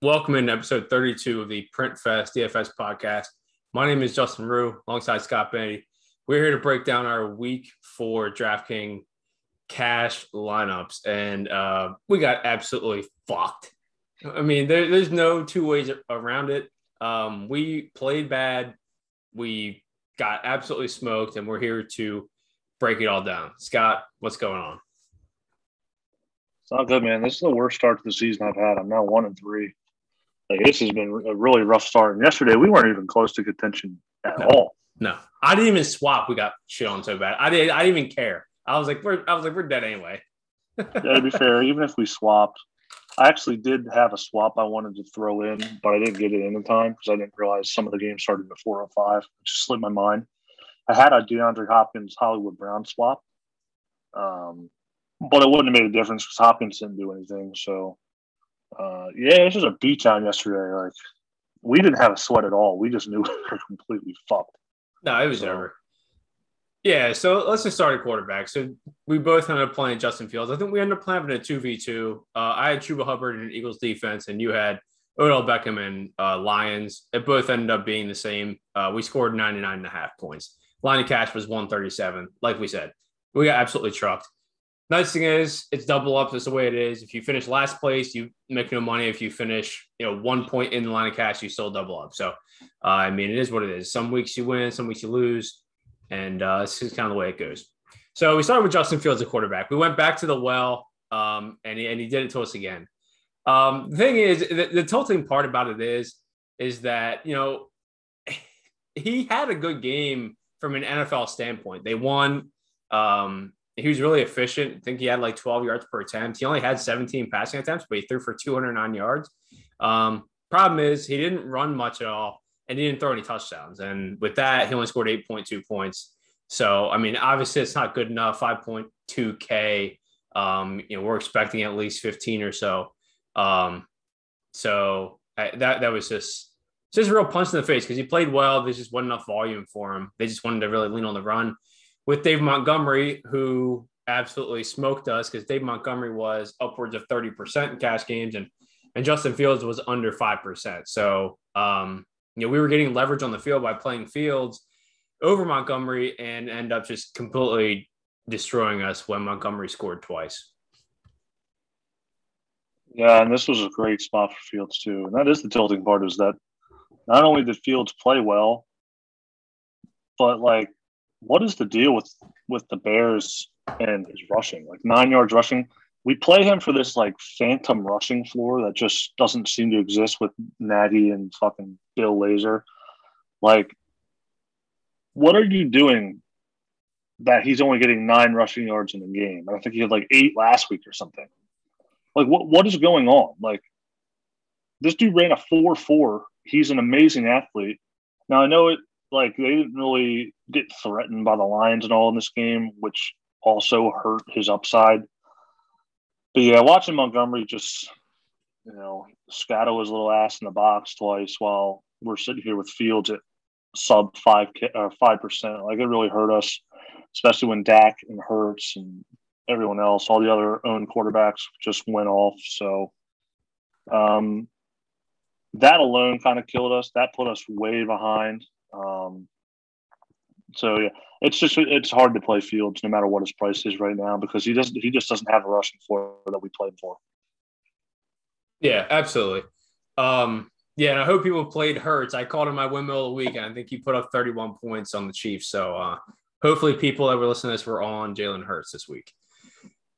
Welcome in episode 32 of the Print Fest DFS podcast. My name is Justin Rue, alongside Scott Benny. We're here to break down our week four DraftKings cash lineups, and uh, we got absolutely fucked. I mean, there, there's no two ways around it. Um, we played bad. We got absolutely smoked, and we're here to break it all down. Scott, what's going on? It's not good, man. This is the worst start to the season I've had. I'm now one and three. Like this has been a really rough start. And yesterday we weren't even close to contention at no. all. No, I didn't even swap. We got shit on so bad. I didn't. I didn't even care. I was like, we're. I was like, we're dead anyway. yeah, to be fair, even if we swapped, I actually did have a swap I wanted to throw in, but I didn't get it in in time because I didn't realize some of the games started at 405. It just slipped my mind. I had a DeAndre Hopkins Hollywood Brown swap. Um, but it wouldn't have made a difference because Hopkins didn't do anything. So, uh, yeah, it was a beatdown yesterday. Like, we didn't have a sweat at all. We just knew we were completely fucked. No, it was so, over. Yeah, so let's just start at quarterback. So we both ended up playing Justin Fields. I think we ended up playing a 2v2. Uh, I had Chuba Hubbard in Eagles defense, and you had Odell Beckham and uh, Lions. It both ended up being the same. Uh, we scored 99 and a half points. Line of cash was 137. Like we said, we got absolutely trucked. Nice thing is, it's double up. That's the way it is. If you finish last place, you make no money. If you finish, you know, one point in the line of cash, you still double up. So, uh, I mean, it is what it is. Some weeks you win, some weeks you lose, and uh, this is kind of the way it goes. So we started with Justin Fields, at quarterback. We went back to the well, um, and he, and he did it to us again. Um, the thing is, the, the tilting part about it is, is that you know, he had a good game from an NFL standpoint. They won. Um, he was really efficient. I think he had like 12 yards per attempt. He only had 17 passing attempts, but he threw for 209 yards. Um, problem is, he didn't run much at all and he didn't throw any touchdowns. And with that, he only scored 8.2 points. So, I mean, obviously, it's not good enough. 5.2K. Um, you know, we're expecting at least 15 or so. Um, so I, that that was just just a real punch in the face because he played well. There just wasn't enough volume for him. They just wanted to really lean on the run with Dave Montgomery, who absolutely smoked us because Dave Montgomery was upwards of 30% in cash games and and Justin Fields was under 5%. So, um, you know, we were getting leverage on the field by playing Fields over Montgomery and end up just completely destroying us when Montgomery scored twice. Yeah, and this was a great spot for Fields too. And that is the tilting part is that not only did Fields play well, but like what is the deal with with the Bears and his rushing? Like nine yards rushing. We play him for this like phantom rushing floor that just doesn't seem to exist with Nagy and fucking Bill Lazor. Like, what are you doing that he's only getting nine rushing yards in a game? I think he had like eight last week or something. Like, what what is going on? Like, this dude ran a four four. He's an amazing athlete. Now I know it like they didn't really get threatened by the Lions and all in this game, which also hurt his upside. But yeah, watching Montgomery just, you know, scatter his little ass in the box twice while we're sitting here with Fields at sub five or five percent, like it really hurt us, especially when Dak and Hurts and everyone else, all the other own quarterbacks just went off. So, um, that alone kind of killed us. That put us way behind. Um, so yeah, it's just it's hard to play Fields no matter what his price is right now because he doesn't he just doesn't have a rushing floor that we played for. Yeah, absolutely. Um, yeah, and I hope people played Hurts. I called him my windmill of the week, and I think he put up 31 points on the Chiefs. So uh, hopefully, people that were listening to this were on Jalen Hurts this week.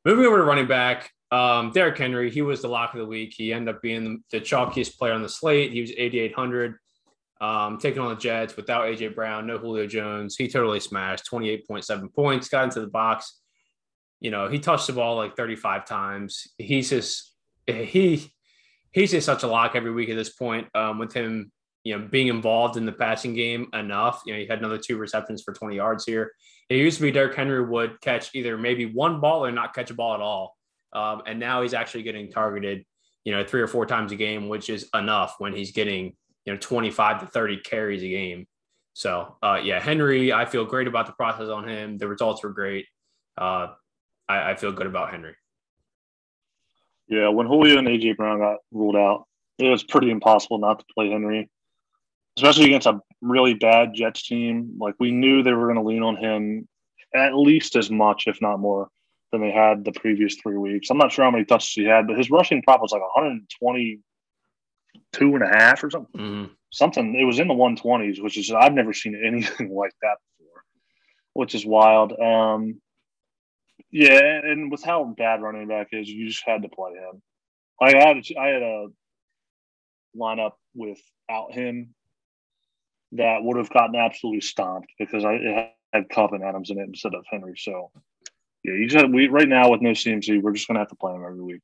Moving over to running back, um, Derrick Henry, he was the lock of the week. He ended up being the, the chalkiest player on the slate. He was 8,800. Um, taking on the Jets without AJ Brown, no Julio Jones. He totally smashed 28.7 points, got into the box. You know, he touched the ball like 35 times. He's just he he's just such a lock every week at this point. Um, with him, you know, being involved in the passing game enough. You know, he had another two receptions for 20 yards here. It used to be Derrick Henry would catch either maybe one ball or not catch a ball at all. Um, and now he's actually getting targeted, you know, three or four times a game, which is enough when he's getting you know 25 to 30 carries a game. So uh, yeah, Henry, I feel great about the process on him. The results were great. Uh, I, I feel good about Henry. Yeah, when Julio and AJ Brown got ruled out, it was pretty impossible not to play Henry, especially against a really bad Jets team. Like we knew they were going to lean on him at least as much, if not more, than they had the previous three weeks. I'm not sure how many touches he had, but his rushing prop was like 122 and a half or something. Mm-hmm. Something. It was in the 120s, which is I've never seen anything like that before, which is wild. Um, yeah, and with how bad running back is, you just had to play him. I had a, I had a lineup without him that would have gotten absolutely stomped because I had Kupp and Adams in it instead of Henry. So yeah, you said we right now with no CMC, we're just gonna have to play him every week.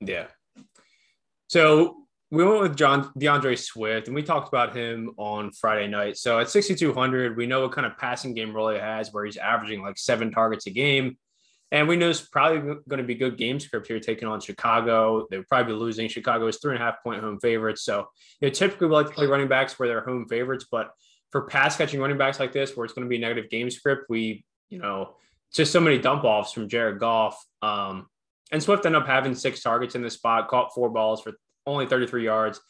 Yeah. So we went with John D'Andre Swift, and we talked about him on Friday night. So at 6,200, we know what kind of passing game role he has, where he's averaging like seven targets a game. And we know it's probably going to be good game script here taking on Chicago. They're probably be losing. Chicago is three and a half point home favorites. So, you know, typically we like to play running backs where they're home favorites. But for pass catching running backs like this, where it's going to be negative game script, we, you know, just so many dump offs from Jared Goff. Um, and Swift ended up having six targets in this spot, caught four balls for only 33 yards.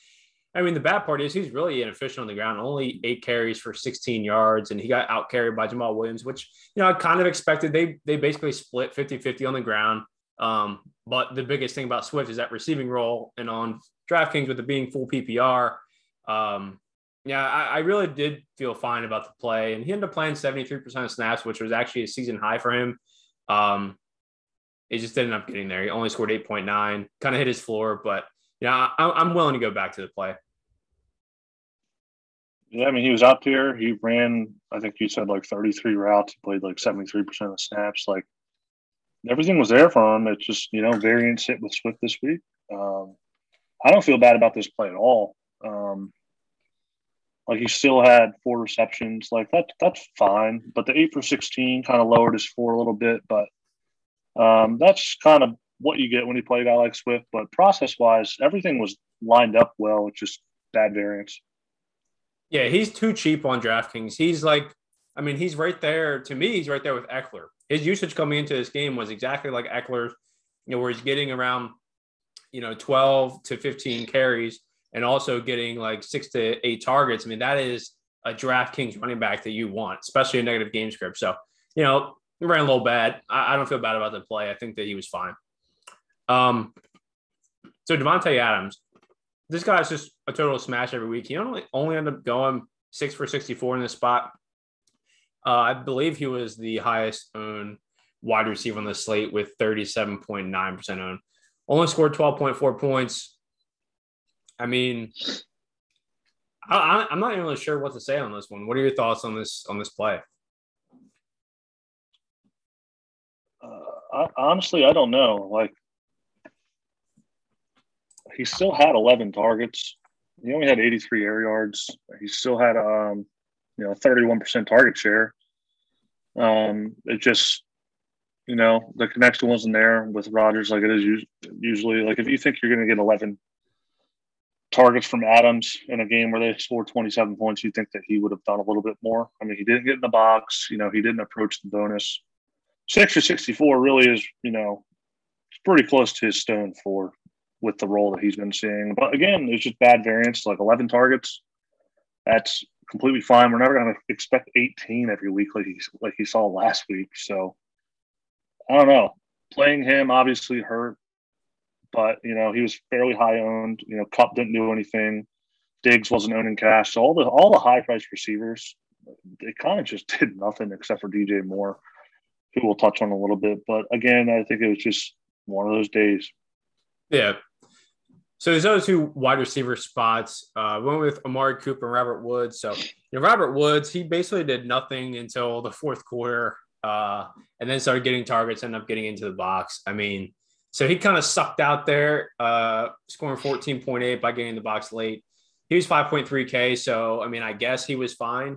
I mean, the bad part is he's really inefficient on the ground. Only eight carries for 16 yards, and he got out carried by Jamaal Williams, which you know I kind of expected. They they basically split 50-50 on the ground. Um, but the biggest thing about Swift is that receiving role, and on DraftKings with it being full PPR, um, yeah, I, I, really did feel fine about the play, and he ended up playing 73% of snaps, which was actually a season high for him. Um, it just ended up getting there. He only scored 8.9, kind of hit his floor, but yeah, I, am willing to go back to the play. Yeah, I mean, he was out there. He ran, I think you said like 33 routes. He played like 73% of snaps. Like everything was there for him. It's just, you know, variance hit with Swift this week. Um, I don't feel bad about this play at all. Um, like he still had four receptions. Like that, that's fine. But the eight for 16 kind of lowered his four a little bit. But um, that's kind of what you get when you play a guy like Swift. But process wise, everything was lined up well. It's just bad variance. Yeah, he's too cheap on DraftKings. He's like, I mean, he's right there. To me, he's right there with Ekeler. His usage coming into this game was exactly like Ekeler's, you know, where he's getting around, you know, 12 to 15 carries and also getting like six to eight targets. I mean, that is a DraftKings running back that you want, especially a negative game script. So, you know, ran a little bad. I, I don't feel bad about the play. I think that he was fine. Um, so Davante Adams, this guy's just a total smash every week. He only only ended up going six for 64 in this spot. Uh, I believe he was the highest owned wide receiver on the slate with 37.9% owned. Only scored 12.4 points. I mean, I, am not really sure what to say on this one. What are your thoughts on this on this play? Uh, I, honestly, I don't know. Like, he still had 11 targets. He only had 83 air yards. He still had um, you know, 31% target share. Um, it just, you know, the connection wasn't there with Rodgers like it is usually. Like if you think you're going to get 11 targets from Adams in a game where they scored 27 points, you think that he would have done a little bit more. I mean, he didn't get in the box. You know, he didn't approach the bonus. Six for 64 really is, you know, it's pretty close to his stone for with the role that he's been seeing. But again, it's just bad variance, like 11 targets. That's completely fine. We're never going to expect 18 every week like he, like he saw last week. So I don't know. Playing him obviously hurt, but you know he was fairly high owned. You know, Kupp didn't do anything. Diggs wasn't owning cash. So all the all the high priced receivers, they kind of just did nothing except for DJ Moore, who we'll touch on a little bit. But again, I think it was just one of those days. Yeah, so there's other two wide receiver spots. Uh, went with Amari Cooper and Robert Woods. So you know, Robert Woods, he basically did nothing until the fourth quarter, uh, and then started getting targets, ended up getting into the box. I mean, so he kind of sucked out there, uh, scoring 14.8 by getting the box late. He was 5.3K, so I mean, I guess he was fine.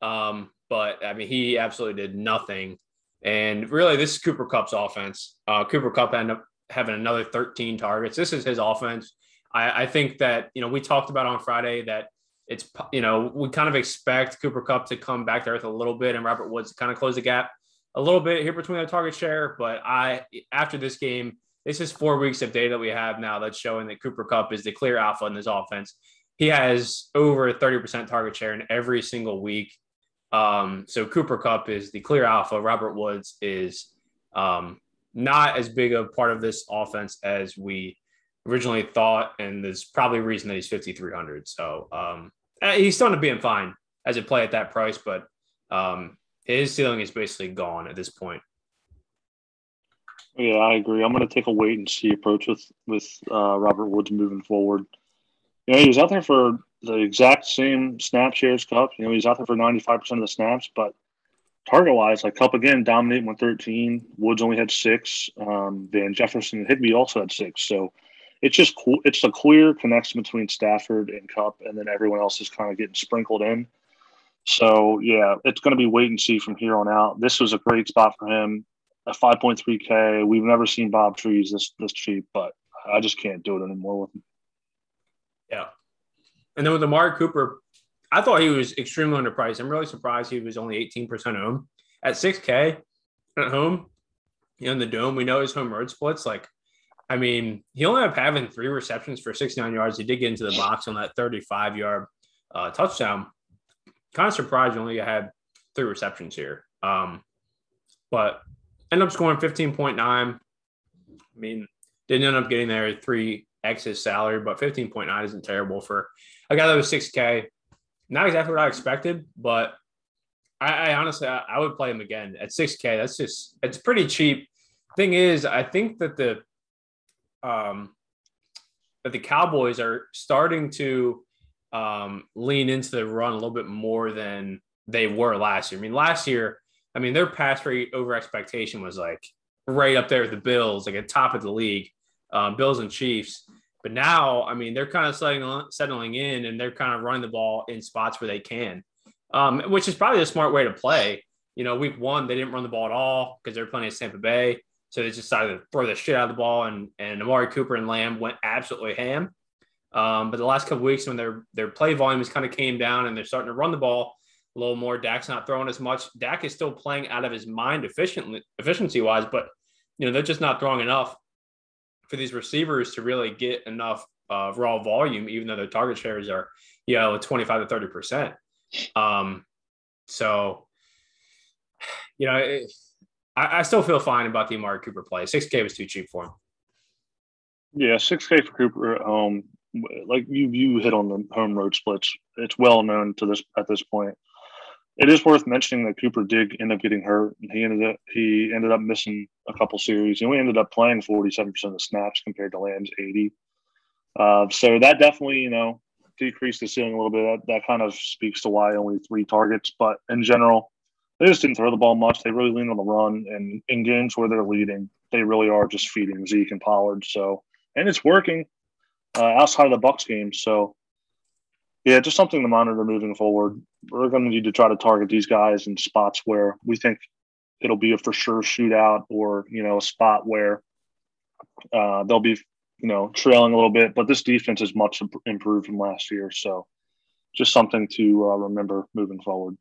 Um, but I mean, he absolutely did nothing. And really, this is Cooper Kupp's offense. Uh, Cooper Kupp ended up having another 13 targets. This is his offense. I, I think that, you know, we talked about on Friday that it's, you know, we kind of expect Cooper Kupp to come back to earth a little bit and Robert Woods to kind of close the gap a little bit here between the target share. But I, after this game, this is four weeks of data we have now that's showing that Cooper Kupp is the clear alpha in this offense. He has over 30% target share in every single week. Um, so Cooper Kupp is the clear alpha. Robert Woods is um, not as big a part of this offense as we originally thought, and there's probably a reason that he's 5,300. So um, eh, he's still to being fine as a play at that price, but um, his ceiling is basically gone at this point. Yeah, I agree. I'm going to take a wait and see approach with with uh, Robert Woods moving forward. You know, he was out there for the exact same snap shares Kupp. You know, he's out there for 95 percent of the snaps, but target wise, like Kupp again dominating with 13. Woods only had six. Um, Van Jefferson and Higbee also had six. So it's just cool. It's a clear connection between Stafford and Kupp, and then everyone else is kind of getting sprinkled in. So yeah, it's going to be wait and see from here on out. This was a great spot for him at 5.3K. We've never seen Bob Trees this this cheap, but I just can't do it anymore with him. Yeah. And then with Amari Cooper, I thought he was extremely underpriced. I'm really surprised he was only 18% home. At 6K at home, in the dome, we know his home road splits. Like, I mean, he only up having three receptions for 69 yards. He did get into the box on that 35 yard uh, touchdown. Kind of surprised he only had three receptions here. Um, but end up scoring 15.9. I mean, didn't end up getting there three X his salary, but 15.9 isn't terrible for a guy that was 6K. Not exactly what I expected, but I, I honestly I, I, would play him again at 6K. That's just it's pretty cheap. Thing is, I think that the um that the Cowboys are starting to um lean into the run a little bit more than they were last year. I mean, last year I mean, their pass rate over expectation was like right up there with the Bills, like at top of the league, um, Bills and Chiefs. But now, I mean, they're kind of settling, settling in and they're kind of running the ball in spots where they can, um, which is probably a smart way to play. You know, week one, they didn't run the ball at all because they were playing at Tampa Bay. So they decided to throw the shit out of the ball, and, and Amari Cooper and Lamb went absolutely ham. Um, but the last couple weeks, when their their play volume has kind of came down and they're starting to run the ball, a little more. Dak's not throwing as much. Dak is still playing out of his mind efficiently, efficiency wise, but you know they're just not throwing enough for these receivers to really get enough uh, raw volume, even though their target shares are you know 25 to 30 percent. Um, so you know, it, I, I, still feel fine about the Amari Cooper play. 6K was too cheap for him. Yeah, 6K for Cooper at home. Like you, you hit on the home road splits. It's well known to this at this point. It is worth mentioning that Cooper did end up getting hurt. And He ended up he ended up missing a couple series, and we ended up playing forty seven percent of the snaps compared to Lamb's eighty. Uh, so that definitely you know decreased the ceiling a little bit. That, that kind of speaks to why only three targets. But in general, they just didn't throw the ball much. They really leaned on the run, and in games where they're leading, they really are just feeding Zeke and Pollard. So and it's working uh, outside of the Bucs game. So yeah, just something to monitor moving forward. We're going to need to try to target these guys in spots where we think it'll be a for sure shootout or, you know, a spot where uh, they'll be, you know, trailing a little bit. But this defense is much improved from last year. So just something to uh, remember moving forward.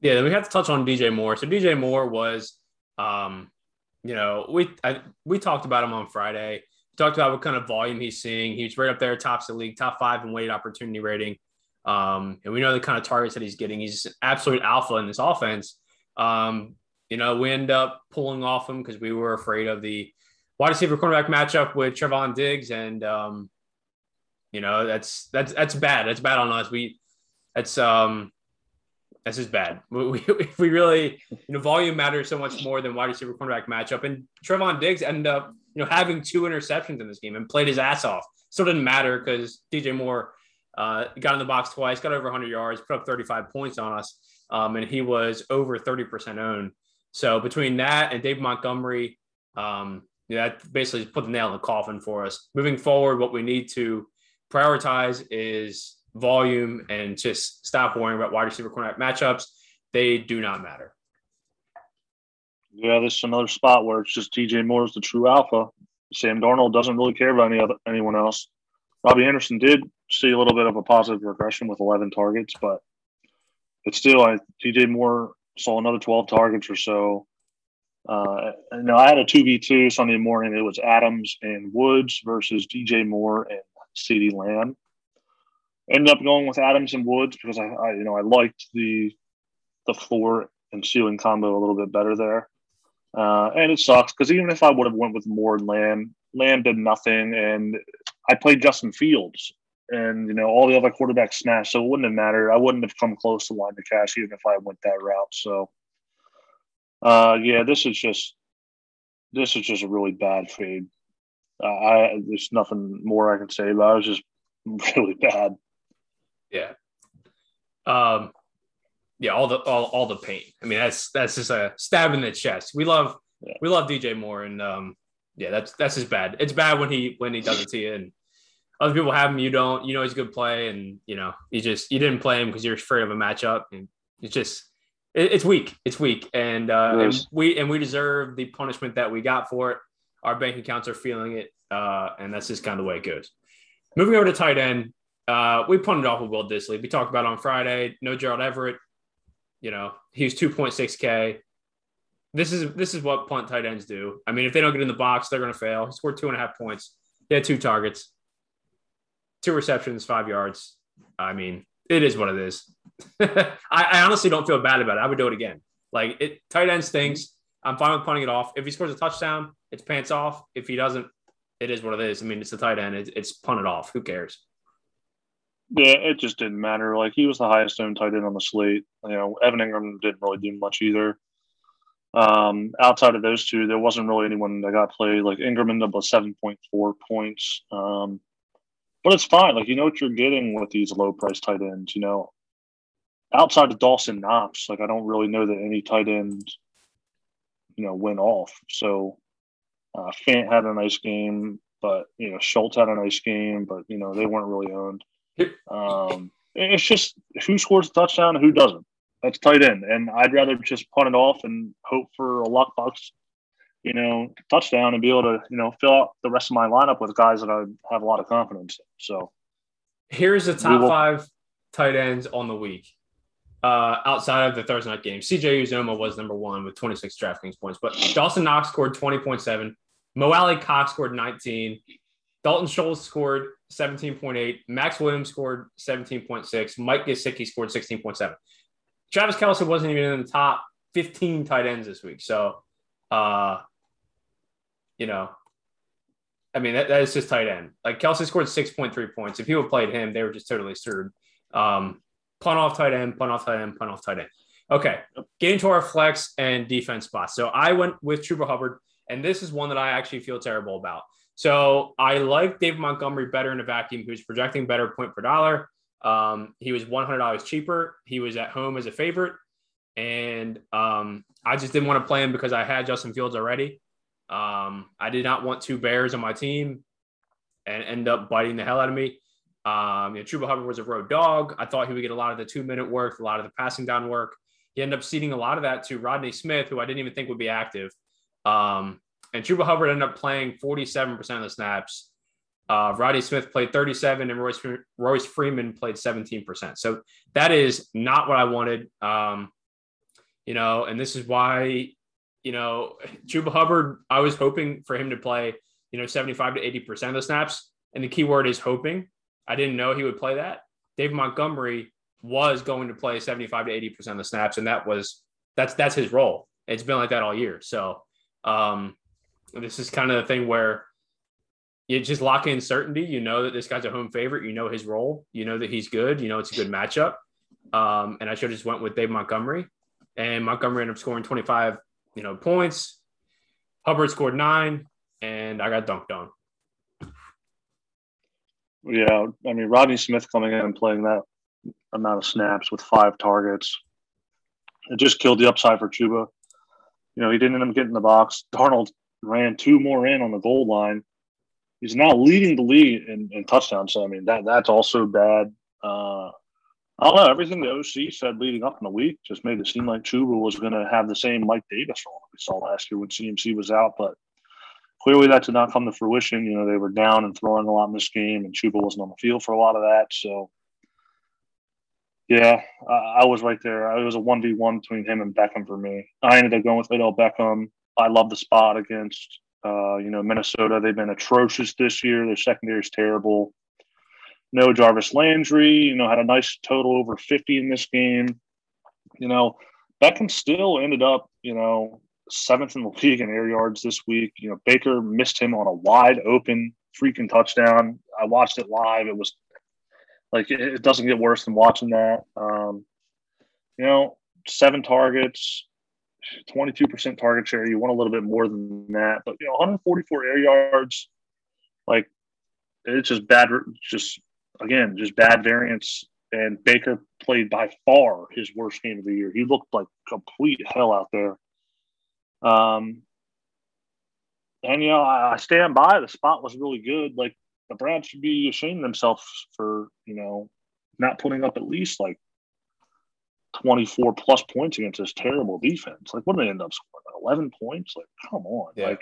Yeah, then we have to touch on DJ Moore. So DJ Moore was, um, you know, we I, we talked about him on Friday talked about what kind of volume he's seeing. He's right up there, tops the league, top five in weighted opportunity rating. Um, and we know the kind of targets that he's getting. He's absolute alpha in this offense. Um, you know, we end up pulling off him because we were afraid of the wide receiver cornerback matchup with Trevon Diggs, and um, you know that's that's that's bad. That's bad on us. We that's um that's just bad. We, we, we really you know volume matters so much more than wide receiver cornerback matchup, and Trevon Diggs ended up you know, having two interceptions in this game and played his ass off. Still didn't matter because DJ Moore uh, got in the box twice, got over 100 yards, put up 35 points on us, um, and he was over 30% owned. So between that and Dave Montgomery, um, that basically put the nail in the coffin for us. Moving forward, what we need to prioritize is volume and just stop worrying about wide receiver cornerback matchups. They do not matter. Yeah, this is another spot where it's just DJ Moore is the true alpha. Sam Darnold doesn't really care about any other anyone else. Robbie Anderson did see a little bit of a positive regression with 11 targets, but it's still I DJ Moore saw another 12 targets or so. Uh, you know, I had a two v two Sunday morning. It was Adams and Woods versus DJ Moore and CeeDee Lamb. Ended up going with Adams and Woods because I, I you know, I liked the the floor and ceiling combo a little bit better there. Uh, and it sucks because even if I would have went with Moore and Lamb, Lamb did nothing, and I played Justin Fields, and you know all the other quarterbacks smashed, so it wouldn't have mattered. I wouldn't have come close to line the cash even if I went that route. So, uh, yeah, this is just this is just a really bad fade. Uh, I there's nothing more I can say about it. It was just really bad. Yeah. Um, yeah, all the all, all the pain. I mean, that's that's just a stab in the chest. We love yeah. we love DJ Moore, and um, yeah, that's that's just bad. It's bad when he when he does it to you, and other people have him, you don't. You know he's a good play, and you know you just you didn't play him because you're afraid of a matchup, and it's just it, it's weak. It's weak, and, uh, and we and we deserve the punishment that we got for it. Our bank accounts are feeling it, uh, and that's just kind of the way it goes. Moving over to tight end, uh, we punted off with Will Dissly. We talked about on Friday. No Gerald Everett. You know, he was 2.6K. This is this is what punt tight ends do. I mean, if they don't get in the box, they're going to fail. He scored two and a half points. He had two targets, two receptions, five yards. I mean, it is what it is. I, I, honestly don't feel bad about it. I would do it again. Like it, tight end stinks. I'm fine with punting it off. If he scores a touchdown, it's pants off. If he doesn't, it is what it is. I mean, it's a tight end. It's, it's punted off. Who cares? Yeah, it just didn't matter. Like he was the highest owned tight end on the slate. You know, Evan Engram didn't really do much either. Um, outside of those two, there wasn't really anyone that got played. Like Ingram ended up with seven point four points. Um, but it's fine. Like you know what you're getting with these low price tight ends. You know, outside of Dawson Knox, like I don't really know that any tight end, you know, went off. So uh, Fant had a nice game, but you know Schultz had a nice game, but you know they weren't really owned. Um, it's just who scores a touchdown who doesn't. That's tight end, and I'd rather just punt it off and hope for a luck box, you know, touchdown and be able to you know fill out the rest of my lineup with guys that I have a lot of confidence in. So here's the top five tight ends on the week. Uh, outside of the Thursday night game, CJ Uzomah was number one with 26 DraftKings points, but Dawson Knox scored 20.7. Mo Alie-Cox scored 19. Dalton Schultz scored 17.8. Maxx Williams scored 17.6. Mike Gesicki scored 16.7. Travis Kelce wasn't even in the top 15 tight ends this week. So, uh, you know, I mean, that, that is just tight end. Like Kelce scored 6.3 points. If people played him, they were just totally screwed. Um, punt off tight end, punt off tight end, punt off tight end. Okay, getting to our flex and defense spots. So I went with Chuba Hubbard, and this is one that I actually feel terrible about. So I like Dave Montgomery better in a vacuum. He was projecting better point per dollar. Um, he was $100 cheaper. He was at home as a favorite. And um, I just didn't want to play him because I had Justin Fields already. Um, I did not want two Bears on my team and end up biting the hell out of me. Um, you know, Chuba Hubbard was a road dog. I thought he would get a lot of the two minute work, a lot of the passing down work. He ended up ceding a lot of that to Rodney Smith, who I didn't even think would be active. Um, and Chuba Hubbard ended up playing 47% of the snaps. Uh, Rodney Smith played 37 and Royce, Royce Freeman played 17%. So that is not what I wanted. Um, you know, and this is why, you know, Chuba Hubbard, I was hoping for him to play, you know, 75 to 80% of the snaps. And the key word is hoping. I didn't know he would play that. Dave Montgomery was going to play 75 to 80% of the snaps. And that was, that's, that's his role. It's been like that all year. So, um, this is kind of the thing where you just lock in certainty. You know that this guy's a home favorite. You know his role. You know that he's good. You know it's a good matchup. Um, and I should have just went with Dave Montgomery, and Montgomery ended up scoring 25, you know, points. Hubbard scored nine, and I got dunked on. Yeah, I mean Rodney Smith coming in and playing that amount of snaps with five targets, it just killed the upside for Chuba. You know, he didn't end up getting the box. Darnold ran two more in on the goal line. He's now leading the league in, in touchdowns. So I mean that that's also bad. Uh, I don't know. Everything the OC said leading up in the week just made it seem like Chuba was going to have the same Mike Davis role we saw last year when CMC was out, but clearly that did not come to fruition. You know, they were down and throwing a lot in this game, and Chuba wasn't on the field for a lot of that. So, yeah, I, I was right there. It was a one v one between him and Beckham for me. I ended up going with Odell Beckham I love the spot against uh, you know Minnesota. They've been atrocious this year. Their secondary is terrible. No Jarvis Landry. You know had a nice total over fifty in this game. You know Beckham still ended up you know seventh in the league in air yards this week. You know Baker missed him on a wide open freaking touchdown. I watched it live. It was like it, doesn't get worse than watching that. Um, you know, seven targets, 22% target share. You want a little bit more than that, but you know, 144 air yards, like it's just bad. Just again, just bad variance. And Baker played by far his worst game of the year. He looked like complete hell out there. Um, and you know, I, I stand by. The spot was really good. Like the Browns should be ashamed of themselves for you know not putting up at least like 24 plus points against this terrible defense. Like, what did they end up scoring? Like 11 points? Like, come on. Yeah. Like,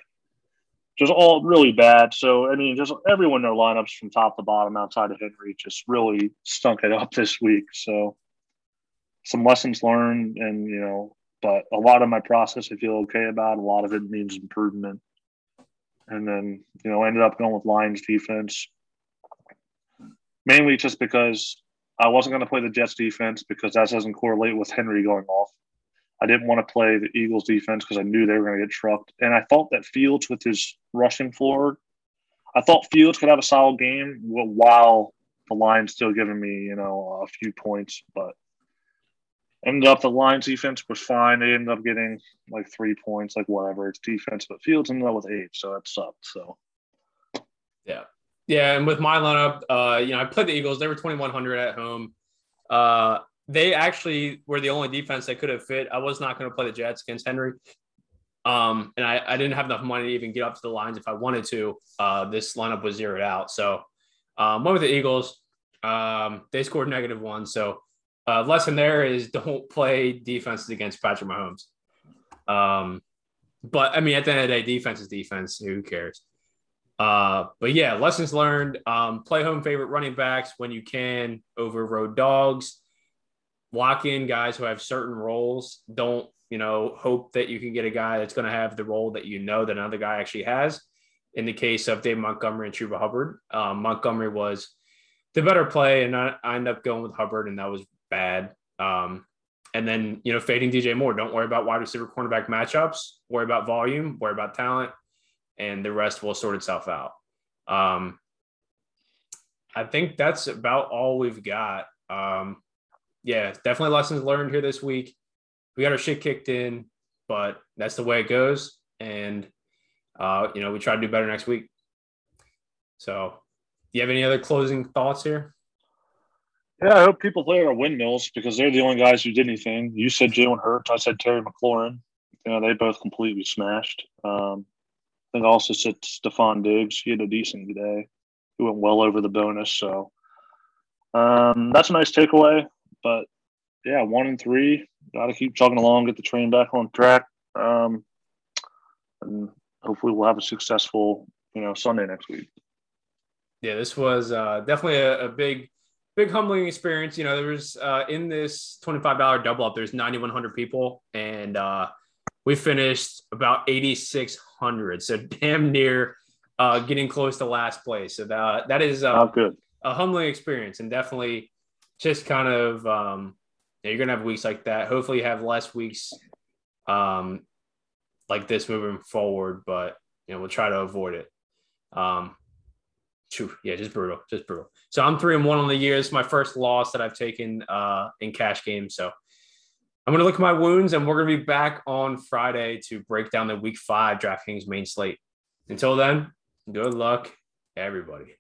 just all really bad. So, I mean, just everyone their lineups from top to bottom outside of Henry just really stunk it up this week. So, some lessons learned, and, you know, but a lot of my process I feel okay about. A lot of it needs improvement. And then, you know, ended up going with Lions defense mainly just because I wasn't going to play the Jets defense because that doesn't correlate with Henry going off. I didn't want to play the Eagles defense because I knew they were going to get trucked. And I thought that Fields, with his rushing floor, I thought Fields could have a solid game while the Lions still giving me, you know, a few points. But ended up the Lions defense was fine. They ended up getting like three points, like whatever. It's defense, but Fields ended up with eight, so that sucked. So yeah, yeah, and with my lineup, uh, you know, I played the Eagles. They were 2100 at home. Uh, they actually were the only defense that could have fit. I was not going to play the Jets against Henry. Um, and I, I didn't have enough money to even get up to the Lions if I wanted to. Uh, this lineup was zeroed out. So um, went with the Eagles. Um, they scored negative one. So uh, lesson there is don't play defenses against Patrick Mahomes. Um, but I mean, at the end of the day, defense is defense. Who cares? Uh, but yeah, lessons learned. Um, play home favorite running backs when you can over road dogs. Lock in guys who have certain roles. Don't you know hope that you can get a guy that's going to have the role that you know that another guy actually has. In the case of Dave Montgomery and Chuba Hubbard, um, Montgomery was the better play, and I, I ended up going with Hubbard, and that was bad. Um, and then you know fading DJ Moore. Don't worry about wide receiver cornerback matchups. Worry about volume. Worry about talent and the rest will sort itself out. Um, I think that's about all we've got. Um, yeah, definitely lessons learned here this week. We got our shit kicked in, but that's the way it goes. And, uh, you know, we try to do better next week. So, do you have any other closing thoughts here? Yeah, I hope people play our windmills because they're the only guys who did anything. You said Jalen Hurts. I said Terry McLaurin. You know, they both completely smashed. Um, I think also said Stefon Diggs. He had a decent day. He went well over the bonus. So um, that's a nice takeaway. But yeah, one and three. Got to keep chugging along, get the train back on track. Um, and hopefully we'll have a successful, you know, Sunday next week. Yeah, this was uh, definitely a, a, big, big humbling experience. You know, there was uh, in this $25 double up, there's 9,100 people. And uh, we finished about 8,600. So damn near uh, getting close to last place. So that, that is uh, oh, good. a humbling experience and definitely just kind of, um, you're to have weeks like that. Hopefully you have less weeks um, like this moving forward, but you know, we'll try to avoid it. Um, yeah, just brutal, just brutal. So I'm three and one on the year. It's my first loss that I've taken uh, in cash games. So I'm to look at my wounds, and we're to be back on Friday to break down the week five DraftKings main slate. Until then, good luck, everybody.